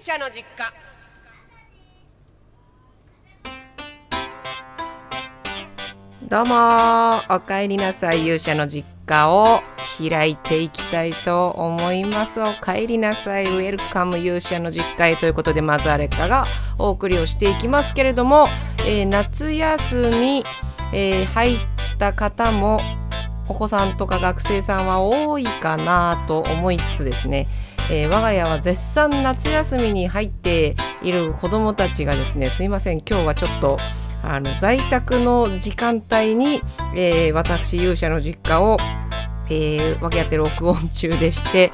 者の実家。どうもおかえりなさい勇者の実家を開いていきたいと思います。おかえりなさいウェルカム勇者の実家へということでまずあれかがお送りをしていきますけれども、えー、夏休み、えー、入った方もお子さんとか学生さんは多いかなと思いつつですね、えー、我が家は絶賛夏休みに入っている子どもたちがですねすいません今日はちょっとあの在宅の時間帯に、えー、私勇者の実家を、えー、分け合って録音中でして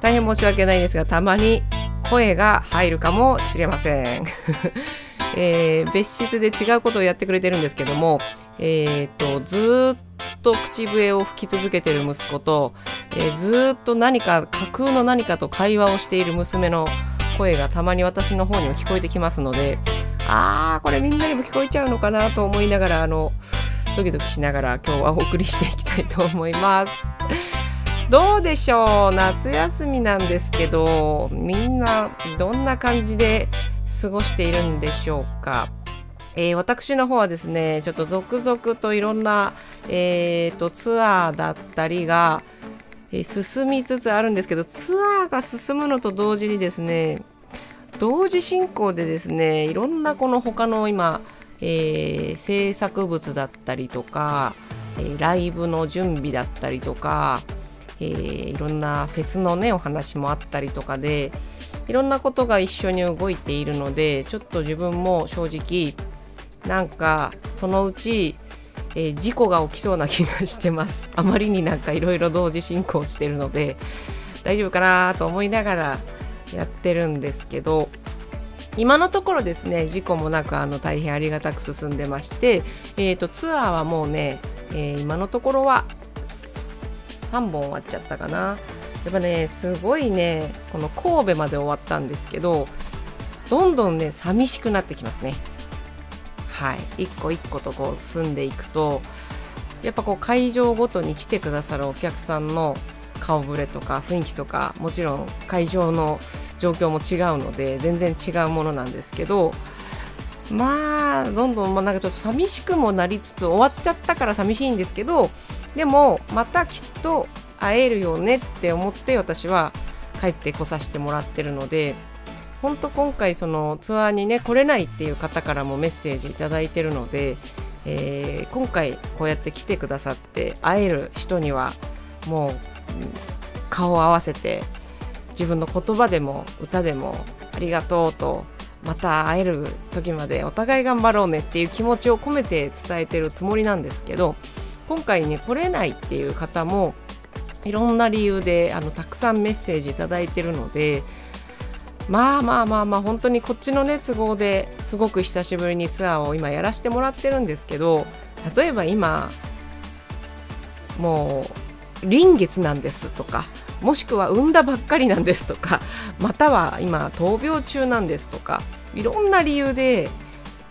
大変申し訳ないんですがたまに声が入るかもしれません。えー、別室で違うことをやってくれてるんですけども、えーと、ずっと口笛を吹き続けてる息子と、えー、ずっと何か架空の何かと会話をしている娘の声がたまに私の方にも聞こえてきますのであーこれみんなにも聞こえちゃうのかなと思いながらあのドキドキしながら今日はお送りしていきたいと思います。どうでしょう？夏休みなんですけどみんなどんな感じで過ごしているんでしょうか。えー、私の方はですねちょっと続々といろんな、えーと、ツアーだったりが、えー、進みつつあるんですけどツアーが進むのと同時にですね同時進行でですねいろんなこの他の今、えー、制作物だったりとか、えー、ライブの準備だったりとか、えー、いろんなフェスのねお話もあったりとかでいろんなことが一緒に動いているのでちょっと自分も正直なんかそのうち、えー、事故が起きそうな気がしてます。あまりになんかいろいろ同時進行してるので大丈夫かなと思いながらやってるんですけど今のところですね事故もなくあの大変ありがたく進んでまして、えーと、ツアーはもうね、えー、今のところは3本終わっちゃったかな。やっぱねすごいねこの神戸まで終わったんですけどどんどんね寂しくなってきますね。はい。一個一個とこう進んでいくとやっぱこう会場ごとに来てくださるお客さんの顔ぶれとか雰囲気とかもちろん会場の状況も違うので全然違うものなんですけどまあどんどん、まあ、なんかちょっと寂しくもなりつつ終わっちゃったから寂しいんですけどでもまたきっと会えるよねって思って私は帰ってこさせてもらってるので本当今回そのツアーにね来れないっていう方からもメッセージ頂いてるので、えー、今回こうやって来てくださって会える人にはもう顔を合わせて自分の言葉でも歌でもありがとうとまた会える時までお互い頑張ろうねっていう気持ちを込めて伝えてるつもりなんですけど今回ね来れないっていう方もいろんな理由であのたくさんメッセージ頂いてるのでまあまあまあまあ本当にこっちのね都合ですごく久しぶりにツアーを今やらせてもらってるんですけど例えば今もう臨月なんですとかもしくは産んだばっかりなんですとかまたは今闘病中なんですとかいろんな理由で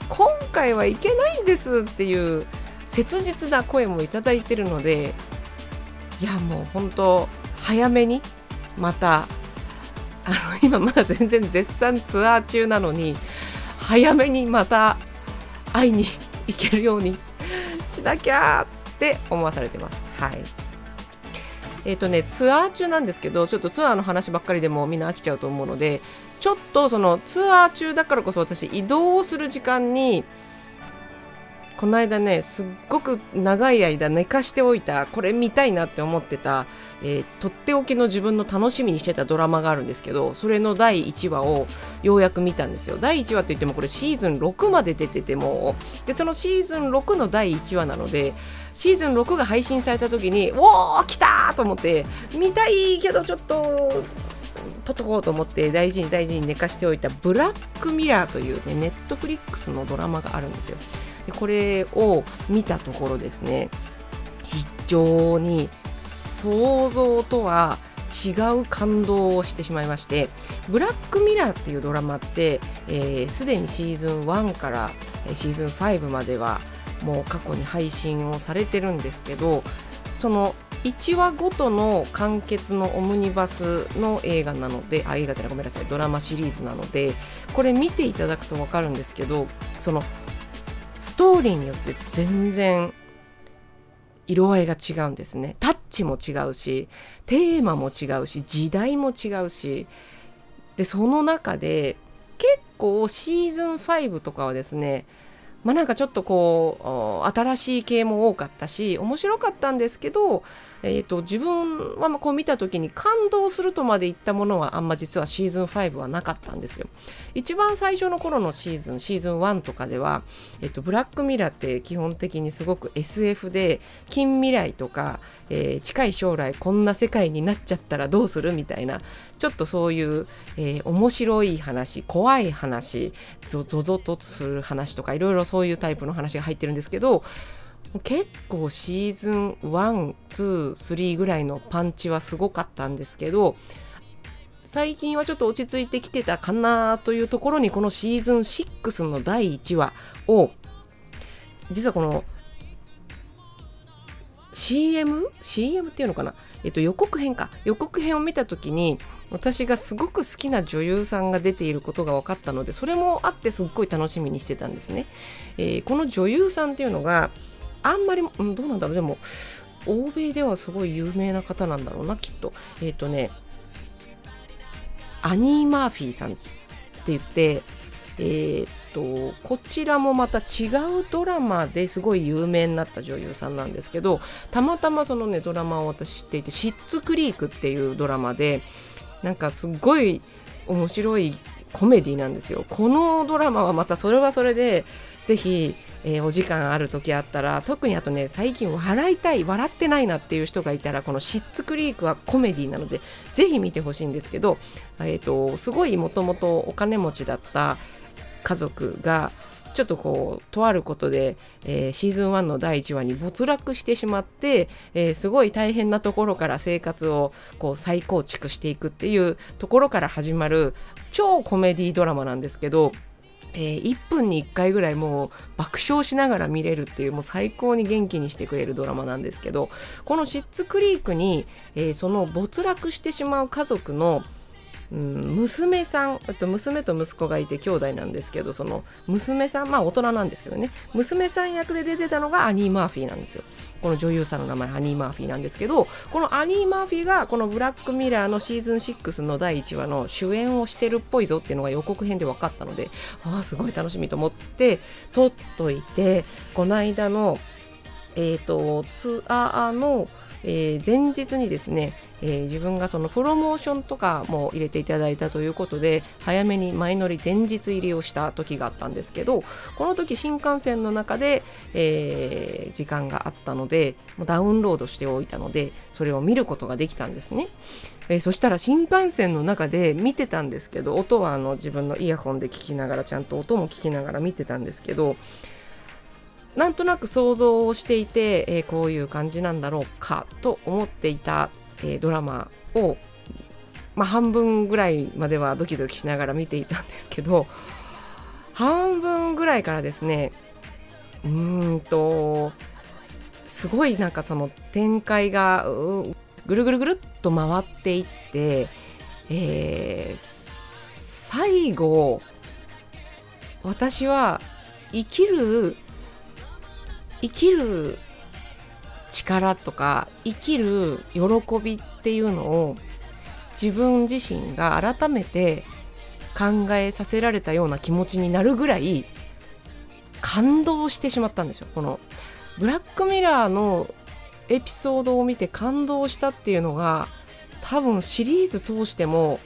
今回はいけないんですっていう切実な声もいただいてるのでいやもう本当早めにまたあの今まだ全然絶賛ツアー中なのに早めにまた会いに行けるようにしなきゃって思わされてます。はいえ、ー、とね、ツアー中なんですけど、ちょっとツアーの話ばっかりでもみんな飽きちゃうと思うので、ちょっとそのツアー中だからこそ私移動をする時間に、この間ねすっごく長い間寝かしておいたこれ見たいなって思ってた、えー、とっておきの自分の楽しみにしてたドラマがあるんですけどそれの第1話をようやく見たんですよ。第1話って言ってもこれシーズン6まで出ててもでそのシーズン6の第1話なのでシーズン6が配信された時におお来たと思って見たいけどちょっと撮っとこうと思って大事に大事に寝かしておいたブラックミラーというねネットフリックスのドラマがあるんですよ。でこれを見たところですね非常に想像とは違う感動をしてしまいましてブラックミラーっていうドラマってすで、えー、にシーズン1からシーズン5まではもう過去に配信をされてるんですけどその1話ごとの完結のオムニバスの映画なのであ映画じゃないごめんなさいドラマシリーズなのでこれ見ていただくと分かるんですけどそのストーリーによって全然色合いが違うんですね。タッチも違うしテーマも違うし時代も違うし。でその中で結構シーズン5とかはですねまあなんかちょっとこう新しい系も多かったし面白かったんですけどえーと、自分はこう見た時に感動するとまでいったものはあんま実はシーズン5はなかったんですよ。一番最初の頃のシーズンシーズン1とかでは、えーと、ブラックミラーって基本的にすごく SF で近未来とか、えー、近い将来こんな世界になっちゃったらどうするみたいなちょっとそういう、えー、面白い話怖い話ゾゾゾとする話とかいろいろそういうタイプの話が入ってるんですけど結構シーズン123ぐらいのパンチはすごかったんですけど最近はちょっと落ち着いてきてたかなというところにこのシーズン6の第1話を実はこの CM?CM CM っていうのかな、えっと、予告編か。予告編を見た時に私がすごく好きな女優さんが出ていることが分かったのでそれもあってすっごい楽しみにしてたんですね、えー、この女優さんっていうのがあんまり、うん、どうなんだろう。でも欧米ではすごい有名な方なんだろうなきっと。えっ、ー、とねアニー・マーフィーさんって言ってえー、とこちらもまた違うドラマですごい有名になった女優さんなんですけどたまたまそのねドラマを私知っていて「シッツ・クリーク」っていうドラマでなんかすごい面白いコメディなんですよ。このドラマはまたそれはそれでぜひ、えー、お時間ある時あったら特にあとね最近笑いたい笑ってないなっていう人がいたらこの「シッツクリーク」はコメディなのでぜひ見てほしいんですけど、えーと、すごいもともとお金持ちだった家族がちょっとこうとあることで、えー、シーズン1の第1話に没落してしまって、えー、すごい大変なところから生活をこう再構築していくっていうところから始まる超コメディドラマなんですけどえー、1分に1回ぐらいもう爆笑しながら見れるっていうもう最高に元気にしてくれるドラマなんですけどこのシッツクリークに、えー、その没落してしまう家族のうん、娘さんと娘と息子がいて兄弟なんですけどその娘さんまあ大人なんですけどね。娘さん役で出てたのがアニー・マーフィーなんですよ。この女優さんの名前アニー・マーフィーなんですけどこのアニー・マーフィーがこのブラックミラーのシーズン6の第1話の主演をしてるっぽいぞっていうのが予告編で分かったのでああすごい楽しみと思って撮っといてこの間のえっ、ー、とツアーのえー、前日にですね、えー、自分がそのプロモーションとかも入れていただいたということで早めに前乗り前日入りをした時があったんですけどこの時新幹線の中で、えー、時間があったのでダウンロードしておいたのでそれを見ることができたんですね。えー、そしたら新幹線の中で見てたんですけど音はあの自分のイヤホンで聞きながらちゃんと音も聞きながら見てたんですけどなんとなく想像をしていて、えー、こういう感じなんだろうかと思っていた、えー、ドラマを、まあ、半分ぐらいまではドキドキしながら見ていたんですけど半分ぐらいからですねうーんとすごいなんかその展開がぐるぐるぐるっと回っていって、えー、最後私は生きる生きる力とか生きる喜びっていうのを自分自身が改めて考えさせられたような気持ちになるぐらい感動してしまったんですよ。このブラックミラーのエピソードを見て感動したっていうのが多分シリーズ通しても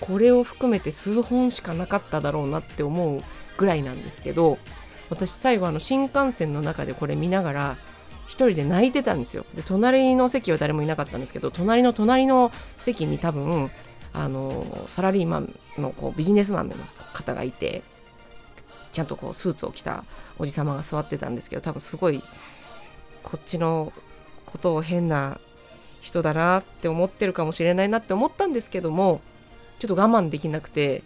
これを含めて数本しかなかっただろうなって思うぐらいなんですけど私最後あの新幹線の中でこれ見ながら一人で泣いてたんですよ。で隣の席は誰もいなかったんですけど隣の隣の席に多分あのサラリーマンのこうビジネスマンの方がいてちゃんとこうスーツを着たおじ様が座ってたんですけど多分すごいこっちのことを変な人だなって思ってるかもしれないなって思ったんですけどもちょっと我慢できなくて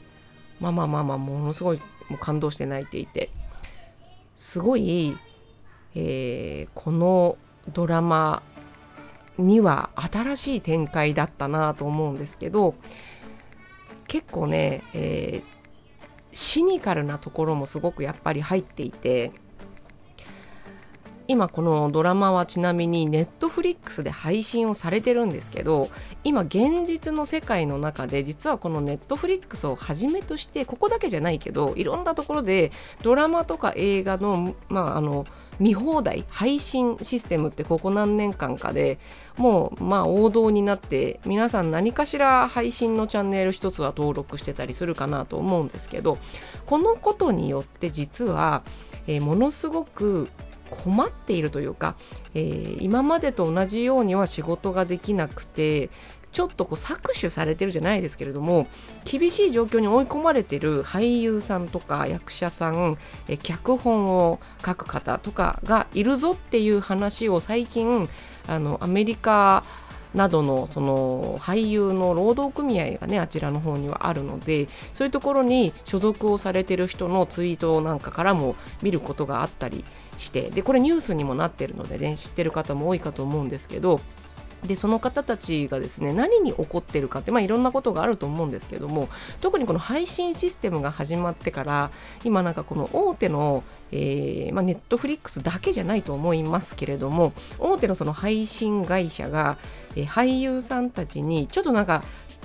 まあまあまあまあものすごいもう感動して泣いていて。すごい、えー、このドラマには新しい展開だったなと思うんですけど結構ね、えー、シニカルなところもすごくやっぱり入っていて今このドラマはちなみにネットフリックスで配信をされてるんですけど今現実の世界の中で実はこのネットフリックスをはじめとしてここだけじゃないけどいろんなところでドラマとか映画の,、まあ、あの見放題配信システムってここ何年間かでもうまあ王道になって皆さん何かしら配信のチャンネル一つは登録してたりするかなと思うんですけどこのことによって実は、えー、ものすごく困っているというか、えー、今までと同じようには仕事ができなくてちょっとこう搾取されてるじゃないですけれども厳しい状況に追い込まれてる俳優さんとか役者さんえ脚本を書く方とかがいるぞっていう話を最近あのアメリカなどのその俳優の労働組合がねあちらの方にはあるのでそういうところに所属をされてる人のツイートなんかからも見ることがあったりしてでこれニュースにもなってるのでね知ってる方も多いかと思うんですけどでその方たちがですね何に起こってるかって、まあ、いろんなことがあると思うんですけども特にこの配信システムが始まってから今なんかこの大手のえま、ネットフリックスだけじゃないと思いますけれども大手のその配信会社が、えー、俳優さんたちにちょっとなんか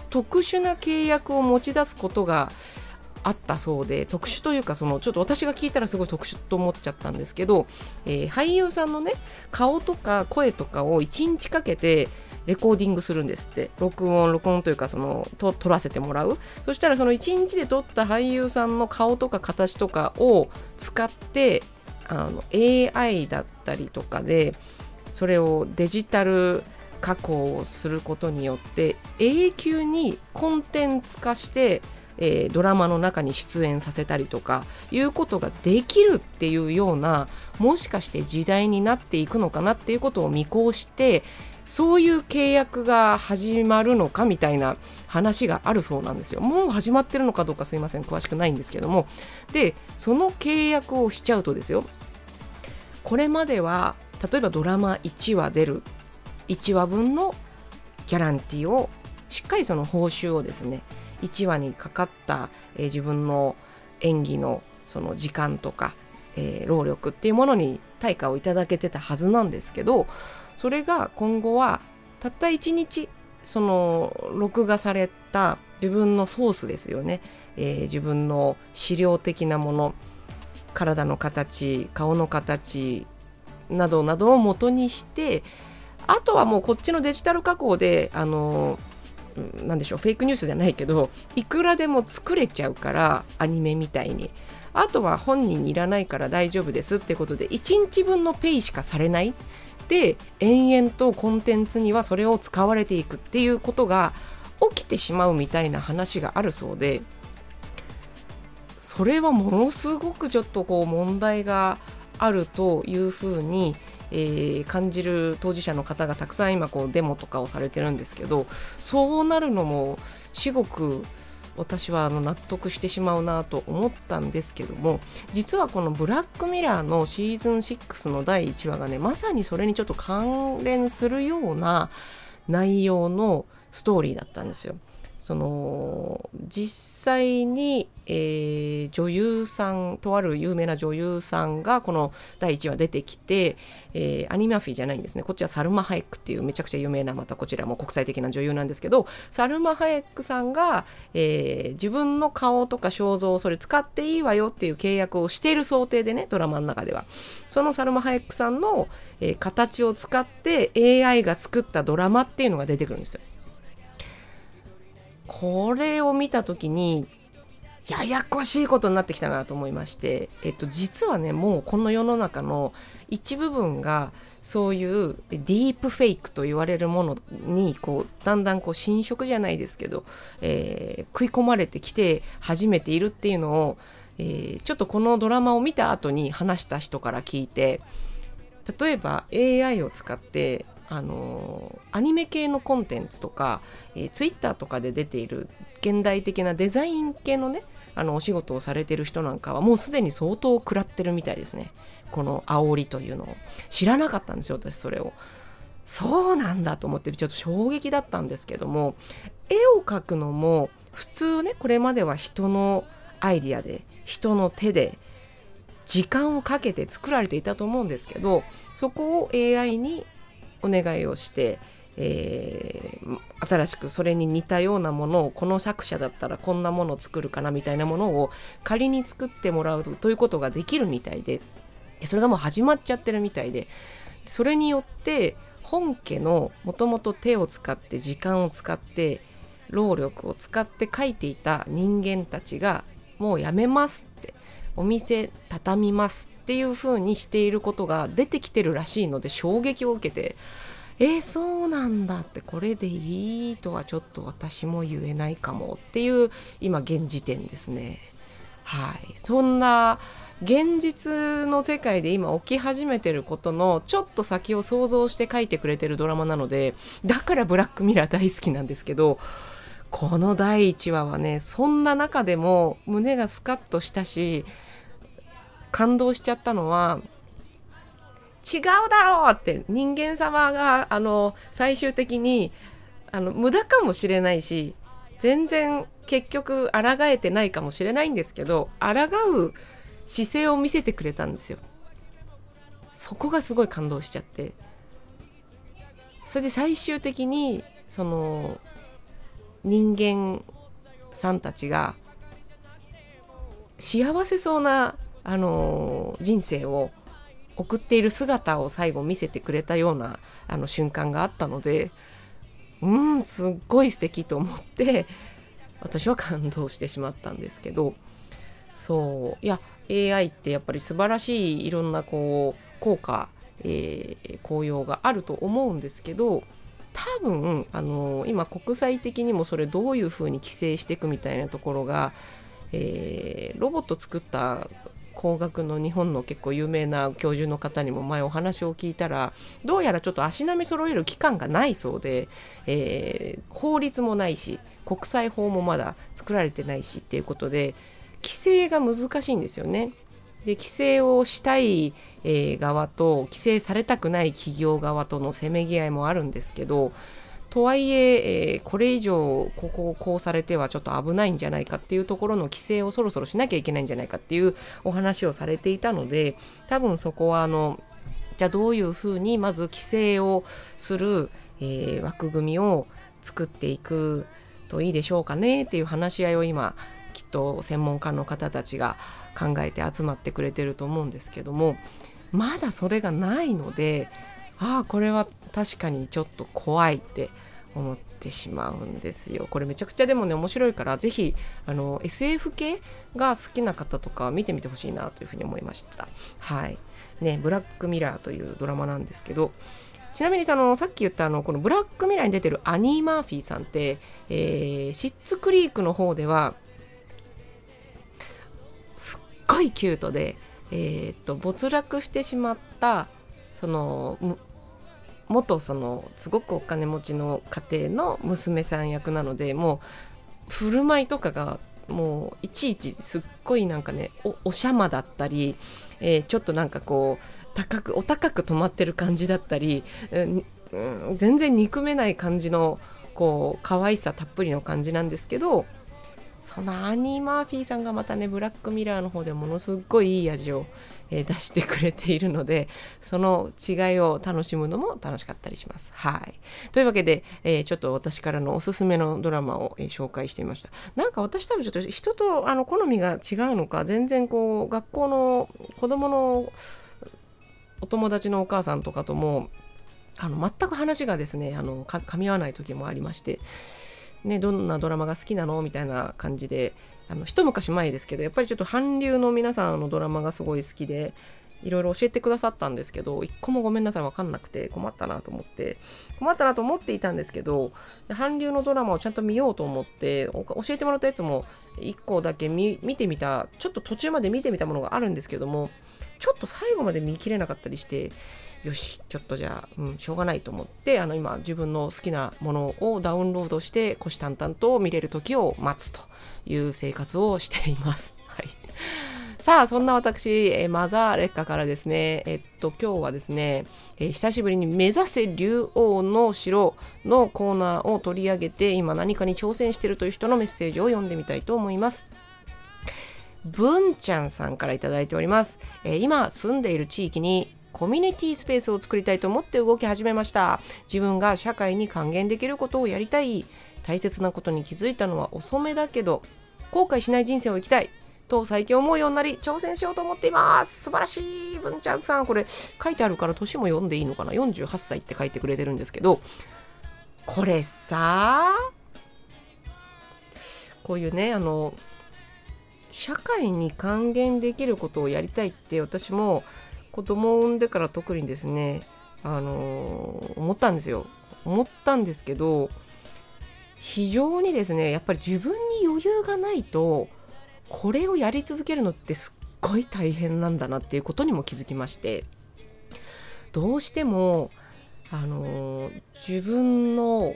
特殊な契約を持ち出すことがあったそうで特殊というかそのちょっと私が聞いたらすごい特殊と思っちゃったんですけど、えー、俳優さんのね顔とか声とかを1日かけてレコーディングするんですって。録音録音というかそのと撮らせてもらう。そしたらその1日で撮った俳優さんの顔とか形とかを使ってあの AI だったりとかでそれをデジタル加工をすることによって永久にコンテンツ化してえー、ドラマの中に出演させたりとかいうことができるっていうようなもしかして時代になっていくのかなっていうことを見越してそういう契約が始まるのかみたいな話があるそうなんですよ。もう始まってるのかどうかすいません、詳しくないんですけども。で、その契約をしちゃうとですよ、これまでは例えばドラマ1話出る1話分のギャランティーをしっかりその報酬をですね1話にかかった、えー、自分の演技のその時間とか、えー、労力っていうものに対価をいただけてたはずなんですけどそれが今後はたった1日その録画された自分のソースですよね、えー、自分の資料的なもの体の形顔の形などなどを元にしてあとはもうこっちのデジタル加工であのなんでしょうフェイクニュースじゃないけどいくらでも作れちゃうからアニメみたいに。あとは本人にいらないから大丈夫ですってことで1日分のペイしかされない。で延々とコンテンツにはそれを使われていくっていうことが起きてしまうみたいな話があるそうでそれはものすごくちょっとこう問題があるというふうに、えー、感じる当事者の方がたくさん今こうデモとかをされてるんですけどそうなるのも至極私はあの納得してしまうなと思ったんですけども実はこの「ブラックミラー」のシーズン6の第1話がねまさにそれにちょっと関連するような内容のストーリーだったんですよ。その実際に、えー、女優さんとある有名な女優さんがこの第1話出てきて、えー、アニマフィじゃないんですねこっちはサルマ・ハエックっていうめちゃくちゃ有名なまたこちらも国際的な女優なんですけどサルマ・ハエックさんが、えー、自分の顔とか肖像をそれ使っていいわよっていう契約をしている想定でねドラマの中ではそのサルマ・ハエックさんの、え形を使って AI が作ったドラマっていうのが出てくるんですよ。これを見た時にややこしいことになってきたなと思いまして、えっと、実はねもうこの世の中の一部分がそういうディープフェイクと言われるものにこうだんだんこう侵食じゃないですけど、えー、食い込まれてきて始めているっていうのを、えー、ちょっとこのドラマを見た後に話した人から聞いて例えば AI を使ってあのアニメ系のコンテンツとか、えー、ツイッターとかで出ている現代的なデザイン系のねあのお仕事をされてる人なんかはもうすでに相当食らってるみたいですね。この煽りというのを。知らなかったんですよ私それを。そうなんだと思ってちょっと衝撃だったんですけども絵を描くのも普通ねこれまでは人のアイディアで人の手で時間をかけて作られていたと思うんですけどそこを AI にお願いをして、えー、新しくそれに似たようなものをこの作者だったらこんなものを作るかなみたいなものを仮に作ってもらうということができるみたいでそれがもう始まっちゃってるみたいでそれによって本家のもともと手を使って時間を使って労力を使って書いていた人間たちがもうやめますってお店畳みますっていう風にしていることが出てきてるらしいので衝撃を受けてえー、そうなんだってこれでいいとはちょっと私も言えないかもっていう今現時点ですね。はい。そんな現実の世界で今起き始めてることのちょっと先を想像して書いてくれてるドラマなのでだからブラックミラー大好きなんですけどこの第1話はねそんな中でも胸がスカッとしたし感動しちゃったのは違うだろうって人間様があの最終的にあの無駄かもしれないし全然結局抗えてないかもしれないんですけど抗う姿勢を見せてくれたんですよ。そこがすごい感動しちゃってそれで最終的にその人間さんたちが幸せそうな、あの人生を送っている姿を最後見せてくれたようなあの瞬間があったのでうんすっごい素敵と思って私は感動してしまったんですけど。そう。いや AI ってやっぱり素晴らしいいろんなこう効果、えー、効用があると思うんですけど多分あの今国際的にもそれどういうふうに規制していくみたいなところが、えー、ロボット作った工学の日本の結構有名な教授の方にも前お話を聞いたらどうやらちょっと足並み揃える期間がないそうで、えー、法律もないし国際法もまだ作られてないしっていうことで規制が難しいんですよね。で規制をしたい、えー、側と規制されたくない企業側とのせめぎ合いもあるんですけどとはいええー、これ以上ここをこうされてはちょっと危ないんじゃないかっていうところの規制をそろそろしなきゃいけないんじゃないかっていうお話をされていたので多分そこはあのじゃあどういうふうにまず規制をする、えー、枠組みを作っていくといいでしょうかねっていう話し合いを今きっと専門家の方たちが考えて集まってくれてると思うんですけどもまだそれがないのでああこれは確かにちょっと怖いって思ってしまうんですよ。これめちゃくちゃでもね面白いから是非あの SF 系が好きな方とか見てみてほしいなというふうに思いました。はい。ね、ブラックミラーというドラマなんですけど、ちなみにそのさっき言ったあのこのブラックミラーに出てるアニー・マーフィーさんって、えー、シッツクリークの方ではすっごいキュートで、えー、っと没落してしまったその元そのすごくお金持ちの家庭の娘さん役なのでもう振る舞いとかがもういちいちすっごいなんかねおおしゃまだったり、えー、ちょっとなんかこう高くお高く止まってる感じだったり、うん、全然憎めない感じのこう可愛さたっぷりの感じなんですけどそのアニー・マーフィーさんがまたねブラックミラーの方でものすごいいい味を、えー、出してくれているのでその違いを楽しむのも楽しかったりします。はい、というわけで、えー、ちょっと私からのおすすめのドラマを、えー、紹介してみました。なんか私多分ちょっと人とあの好みが違うのか全然こう学校の子供のお友達のお母さんとかともあの全く話がですねあのか噛み合わない時もありましてね、どんなドラマが好きなの？みたいな感じであの一昔前ですけどやっぱりちょっと韓流の皆さんのドラマがすごい好きでいろいろ教えてくださったんですけど一個もごめんなさい分かんなくて困ったなと思って。困ったなと思っていたんですけど韓流のドラマをちゃんと見ようと思って教えてもらったやつも1個だけ見てみたちょっと途中まで見てみたものがあるんですけどもちょっと最後まで見きれなかったりしてよしちょっとじゃあ、うん、しょうがないと思ってあの今自分の好きなものをダウンロードして虎視眈々と見れる時を待つという生活をしています。はい。さあそんな私、え、マザーレッカからですねえっと今日はですね、え、久しぶりに目指せ竜王の城のコーナーを取り上げて今何かに挑戦してるという人のメッセージを読んでみたいと思います。文ちゃんさんから頂いております、えー、今住んでいる地域にコミュニティスペースを作りたいと思って動き始めました。自分が社会に還元できることをやりたい大切なことに気づいたのは遅めだけど後悔しない人生を生きたいと最近思うようになり挑戦しようと思っています。素晴らしい文ちゃんさん。これ書いてあるから年も読んでいいのかな？48歳って書いてくれてるんですけど。これさこういうねあの社会に還元できることをやりたいって私も子供を産んでから特にですねあの思ったんですよ。思ったんですけど非常にですねやっぱり自分に余裕がないとこれをやり続けるのってすっごい大変なんだなっていうことにも気づきましてどうしてもあの自分の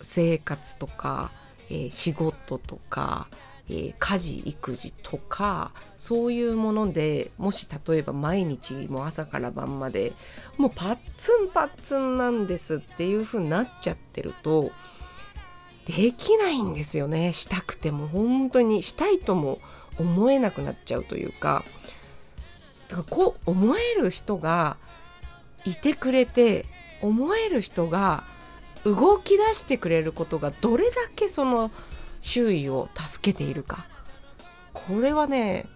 生活とか、えー、仕事とかえー、家事育児とかそういうものでもし例えば毎日もう朝から晩までもうパッツンパッツンなんですっていう風になっちゃってるとできないんですよね。したくても。本当に。したいとも思えなくなっちゃうというか。だからこう思える人がいてくれて思える人が動き出してくれることがどれだけその周囲を助けているかこれはね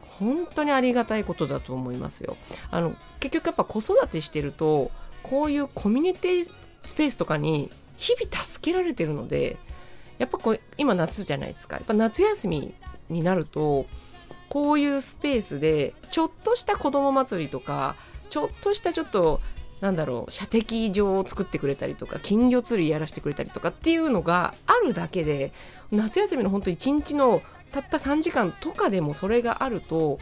本当にありがたいことだと思いますよ。あの結局やっぱ子育てしてるとこういうコミュニティスペースとかに日々助けられてるのでやっぱこう今夏じゃないですかやっぱ夏休みになるとこういうスペースでちょっとした子供祭りとかちょっとしたちょっとなんだろう射的場を作ってくれたりとか金魚釣りやらせてくれたりとかっていうのがあるだけで夏休みのほんと1日のたった3時間とかでもそれがあると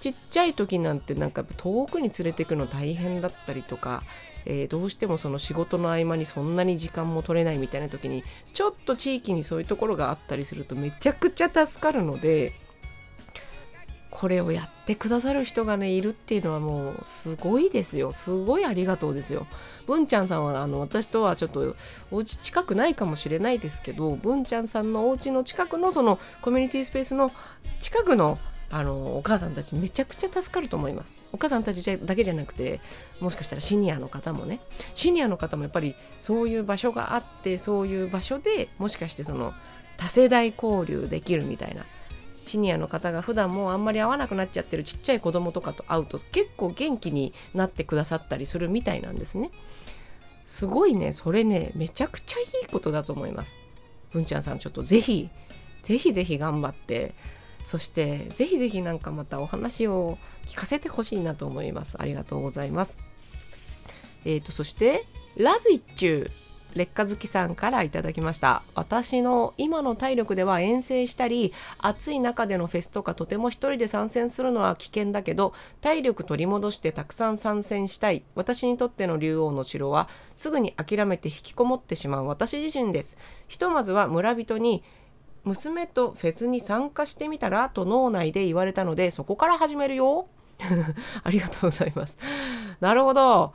ちっちゃい時なんてなんか遠くに連れてくの大変だったりとか、えー、どうしてもその仕事の合間にそんなに時間も取れないみたいな時にちょっと地域にそういうところがあったりするとめちゃくちゃ助かるのでこれをやってくださる人がねいるっていうのはもうすごいですよ。すごいありがとうですよ。文ちゃんさんはあの私とはちょっとお家近くないかもしれないですけど文ちゃんさんのお家の近くのそのコミュニティスペースの近くのあのお母さんたちめちゃくちゃ助かると思います。お母さんたちだけじゃなくてもしかしたらシニアの方もね。シニアの方もやっぱりそういう場所があってそういう場所でもしかしてその多世代交流できるみたいなシニアの方が普段もうあんまり会わなくなっちゃってるちっちゃい子供とかと会うと結構元気になってくださったりするみたいなんですね。すごいね、それね、めちゃくちゃいいことだと思います。文ちゃんさん、ちょっとぜひ、ぜひぜひ頑張って、そしてぜひぜひなんかまたお話を聞かせてほしいなと思います。ありがとうございます。えっ、ー、と、そして、ラビッチュ劣化好きさんからいただきました。私の今の体力では遠征したり暑い中でのフェスとかとても一人で参戦するのは危険だけど体力取り戻してたくさん参戦したい。私にとっての竜王の城はすぐに諦めて引きこもってしまう。私自身です。ひとまずは村人に娘とフェスに参加してみたらと脳内で言われたのでそこから始めるよ。ありがとうございます。なるほど。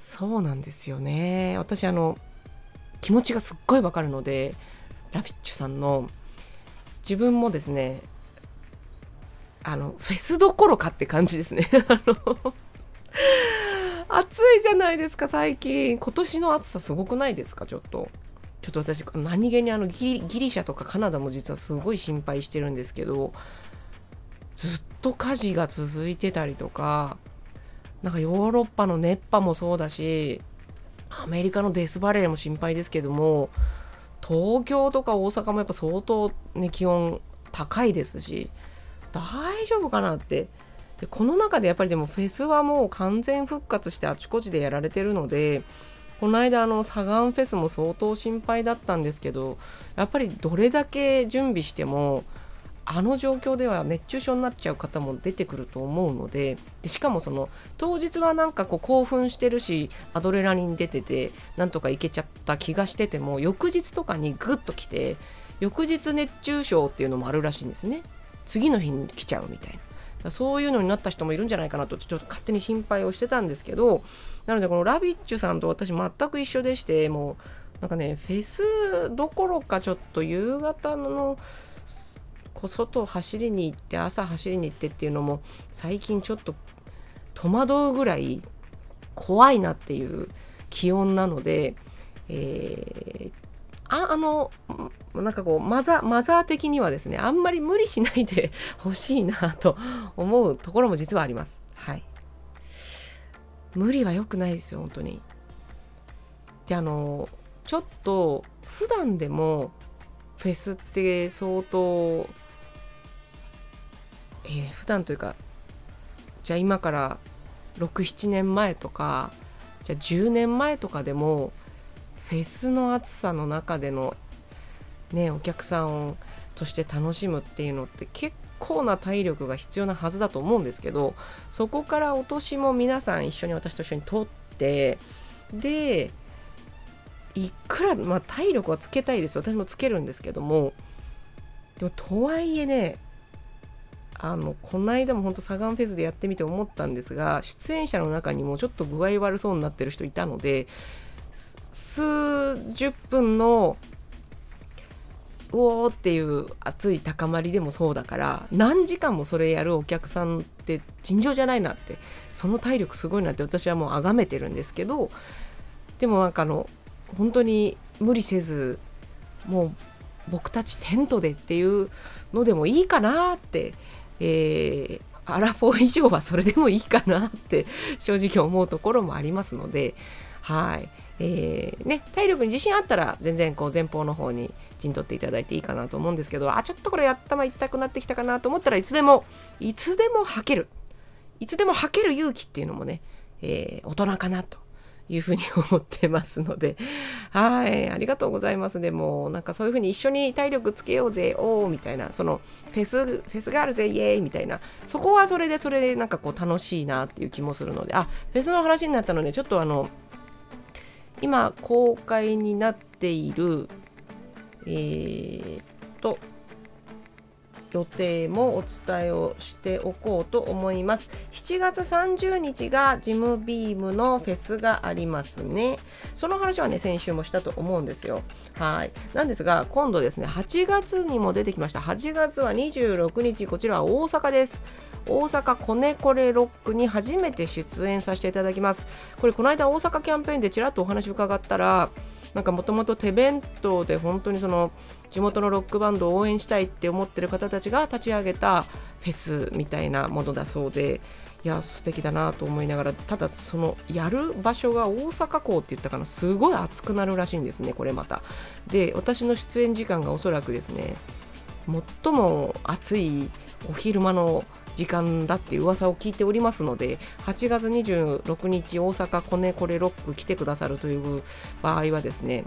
そうなんですよね。私あの気持ちがすっごいわかるのでラビッチュさんの自分もですねあのフェスどころかって感じですね。あの暑いじゃないですか最近。今年の暑さすごくないですかちょっと。ちょっと私何気にあのギリシャとかカナダも実はすごい心配してるんですけどずっと火事が続いてたりとかなんかヨーロッパの熱波もそうだしアメリカのデスバレーも心配ですけども東京とか大阪もやっぱ相当ね気温高いですし大丈夫かなって。でこの中でやっぱりでもフェスはもう完全復活してあちこちでやられてるのでこの間あのサガンフェスも相当心配だったんですけどやっぱりどれだけ準備してもあの状況では熱中症になっちゃう方も出てくると思うのででしかもその当日はなんかこう興奮してるしアドレナリン出ててなんとかいけちゃった気がしてても翌日とかにグッときて翌日熱中症っていうのもあるらしいんですね。次の日に来ちゃうみたいな。そういうのになった人もいるんじゃないかなとちょっと勝手に心配をしてたんですけどなのでこのラビッチュさんと私全く一緒でしてもうなんかねフェスどころかちょっと夕方のこう外走りに行って朝走りに行ってっていうのも最近ちょっと戸惑うぐらい怖いなっていう気温なので、えー、ああのなんかこうマザマザー的にはですねあんまり無理しないでほしいなと思うところも実はあります。はい。無理は良くないですよ本当に。であのちょっと普段でもフェスって相当、えー、普段というかじゃあ今から67年前とかじゃあ10年前とかでもフェスの暑さの中でのねお客さんとして楽しむっていうのって結構な体力が必要なはずだと思うんですけどそこからお年も皆さん一緒に私と一緒に取ってでいくら、まあ、体力はつけたいです私もつけるんですけどもでもとはいえねあのこの間も本当サガンフェスでやってみて思ったんですが出演者の中にもちょっと具合悪そうになってる人いたので数十分のうおーっていう熱い高まりでもそうだから何時間もそれやるお客さんって尋常じゃないなってその体力すごいなって私はもう崇めてるんですけどでもなんかあの本当に無理せずもう僕たちテントでっていうのでもいいかなって、えー、アラフォー以上はそれでもいいかなって 正直思うところもありますのではい。えー、ね、体力に自信あったら全然こう前方の方に陣取っていただいていいかなと思うんですけどあちょっとこれ頭痛くなってきたかなと思ったらいつでもいつでも吐ける。いつでも吐ける勇気っていうのもね、えー、大人かなというふうに思ってますので。はい。ありがとうございます。でもなんかそういうふうに一緒に体力つけようぜおーみたいな。そのフェスフェスがあるぜイエーイみたいな。そこはそれでそれでなんかこう楽しいなっていう気もするので。あフェスの話になったのでちょっとあの今公開になっているえー、っと予定もお伝えをしておこうと思います。7月30日がジムビームのフェスがありますね。その話はね、先週もしたと思うんですよ。はい。なんですが、今度ですね、8月にも出てきました。8月は26日、こちらは大阪です。大阪コネコレロックに初めて出演させていただきます。これ、この間大阪キャンペーンでちらっとお話伺ったら、なんかもともと手弁当で本当にその地元のロックバンドを応援したいって思ってる方たちが立ち上げたフェスみたいなものだそうでいや素敵だなと思いながらただそのやる場所が大阪港って言ったかなすごい暑くなるらしいんですねこれまた。で私の出演時間がおそらくですね最も暑いお昼間の時間だっていう噂を聞いておりますので8月26日大阪コネコレロック来てくださるという場合はですね、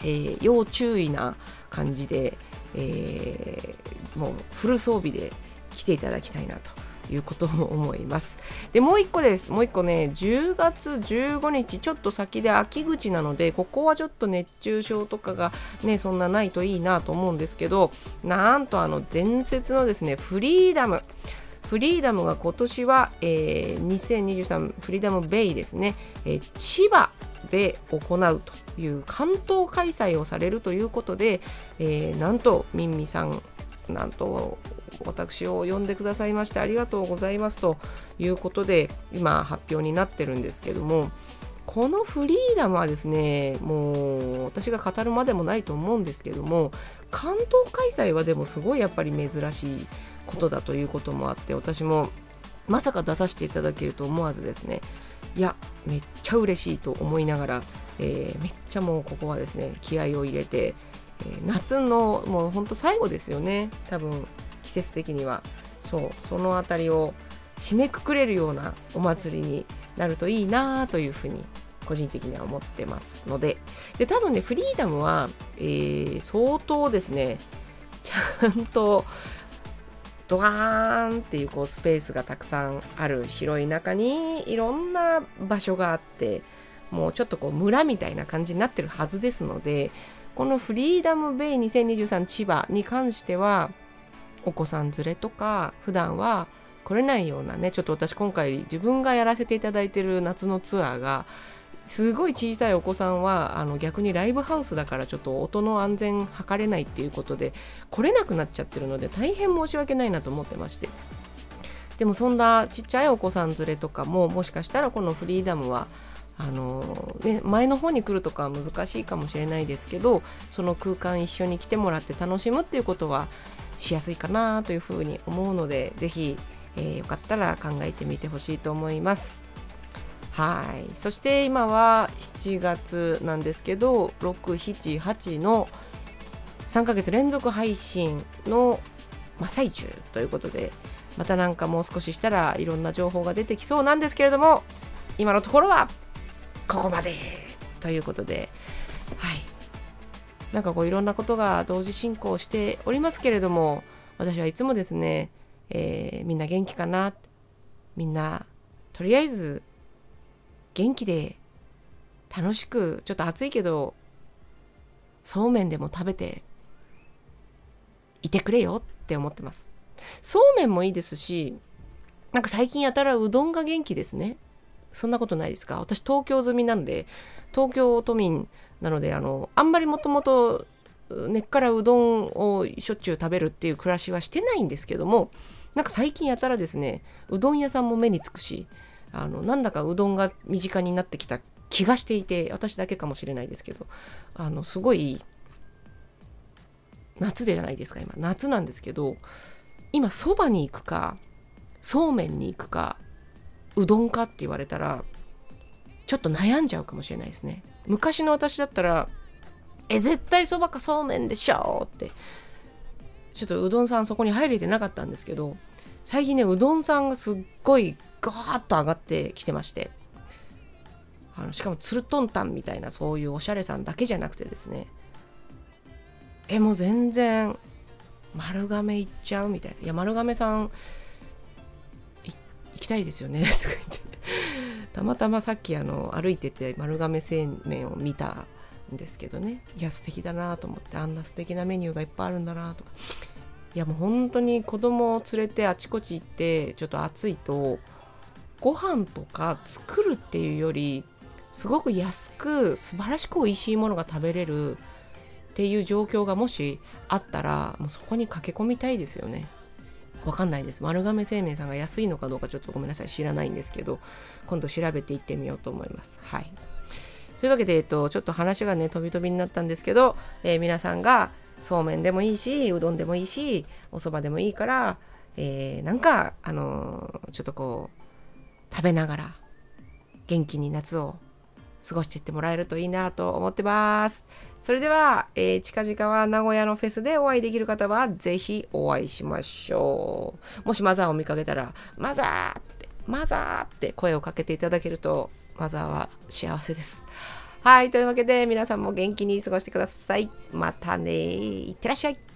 えー、要注意な感じで、えー、もうフル装備で来ていただきたいなということも思います。で、もう一個です。もう一個ね、10月15日、ちょっと先で秋口なので、ここはちょっと熱中症とかがね、そんなないといいなと思うんですけど、なんとあの伝説のですね、フリーダム。フリーダムが今年は、えー、2023フリーダムベイですね、えー、千葉で行うという関東開催をされるということで、えー、なんとミンミさんなんと私を呼んでくださいましてありがとうございますということで今発表になってるんですけどもこのフリーダムはですねもう私が語るまでもないと思うんですけども関東開催はでもすごいやっぱり珍しい。ことだということもあって私もまさか出させていただけると思わずですねいやめっちゃ嬉しいと思いながら、えー、めっちゃもうここはですね気合を入れて、えー、夏のもうほんと最後ですよね多分季節的には。そうその辺りを締めくくれるようなお祭りになるといいなというふうに個人的には思ってますので。で多分ねフリーダムは、えー、相当ですねちゃんとドガーンっていうこうスペースがたくさんある広い中にいろんな場所があってもうちょっとこう村みたいな感じになってるはずですのでこのフリーダムベイ2023千葉に関してはお子さん連れとか普段は来れないようなねちょっと私今回自分がやらせていただいてる夏のツアーがすごい小さいお子さんはあの逆にライブハウスだからちょっと音の安全測れないっていうことで来れなくなっちゃってるので大変申し訳ないなと思ってましてでもそんなちっちゃいお子さん連れとかももしかしたらこのフリーダムはあのね、前の方に来るとかは難しいかもしれないですけどその空間一緒に来てもらって楽しむっていうことはしやすいかなというふうに思うので是非、えー、よかったら考えてみてほしいと思います。はい。そして今は7月なんですけど678の3ヶ月連続配信の真っ最中ということでまたなんかもう少ししたらいろんな情報が出てきそうなんですけれども今のところはここまでということではい。なんかこういろんなことが同時進行しておりますけれども私はいつもですね、えー、みんな元気かなみんなとりあえず元気で楽しくちょっと暑いけどそうめんでも食べていてくれよって思ってます。そうめんもいいですしなんか最近やたらうどんが元気ですね。そんなことないですか？私東京済みなんで東京都民なのであのあんまりもともと根っからうどんをしょっちゅう食べるっていう暮らしはしてないんですけどもなんか最近やたらですねうどん屋さんも目につくしあのなんだかうどんが身近になってきた気がしていて私だけかもしれないですけどあのすごい夏でじゃないですか今。夏なんですけど今そばに行くかそうめんに行くかうどんかって言われたらちょっと悩んじゃうかもしれないですね。昔の私だったらえ絶対そばかそうめんでしょって。ちょっとうどんさんそこに入れてなかったんですけど最近ねうどんさんがすっごいガーッと上がってきてまして。あのしかもつるとんたんみたいなそういうおしゃれさんだけじゃなくてですね。えもう全然丸亀行っちゃうみたいな。いや丸亀さん行きたいですよね とか言って。たまたまさっきあの歩いてて丸亀製麺を見たんですけどね。いや素敵だなと思ってあんな素敵なメニューがいっぱいあるんだなとか。いやもう本当に子供を連れてあちこち行ってちょっと暑いとご飯とか作るっていうよりすごく安く素晴らしく美味しいものが食べれるっていう状況がもしあったらもうそこに駆け込みたいですよね。わかんないです。丸亀製麺さんが安いのかどうかちょっとごめんなさい。知らないんですけど、今度調べていってみようと思います。はい。というわけで、えっと、ちょっと話がね、飛び飛びになったんですけど、えー、皆さんがそうめんでもいいし、うどんでもいいし、お蕎麦でもいいから、えー、なんか、あのー、ちょっとこう、食べながら、元気に夏を過ごしていってもらえるといいなと思ってます。それでは、えー、近々は名古屋のフェスでお会いできる方は、ぜひお会いしましょう。もしマザーを見かけたら、マザーって、マザーって声をかけていただけると、マザーは幸せです。はい、というわけで皆さんも元気に過ごしてください。またねいってらっしゃい。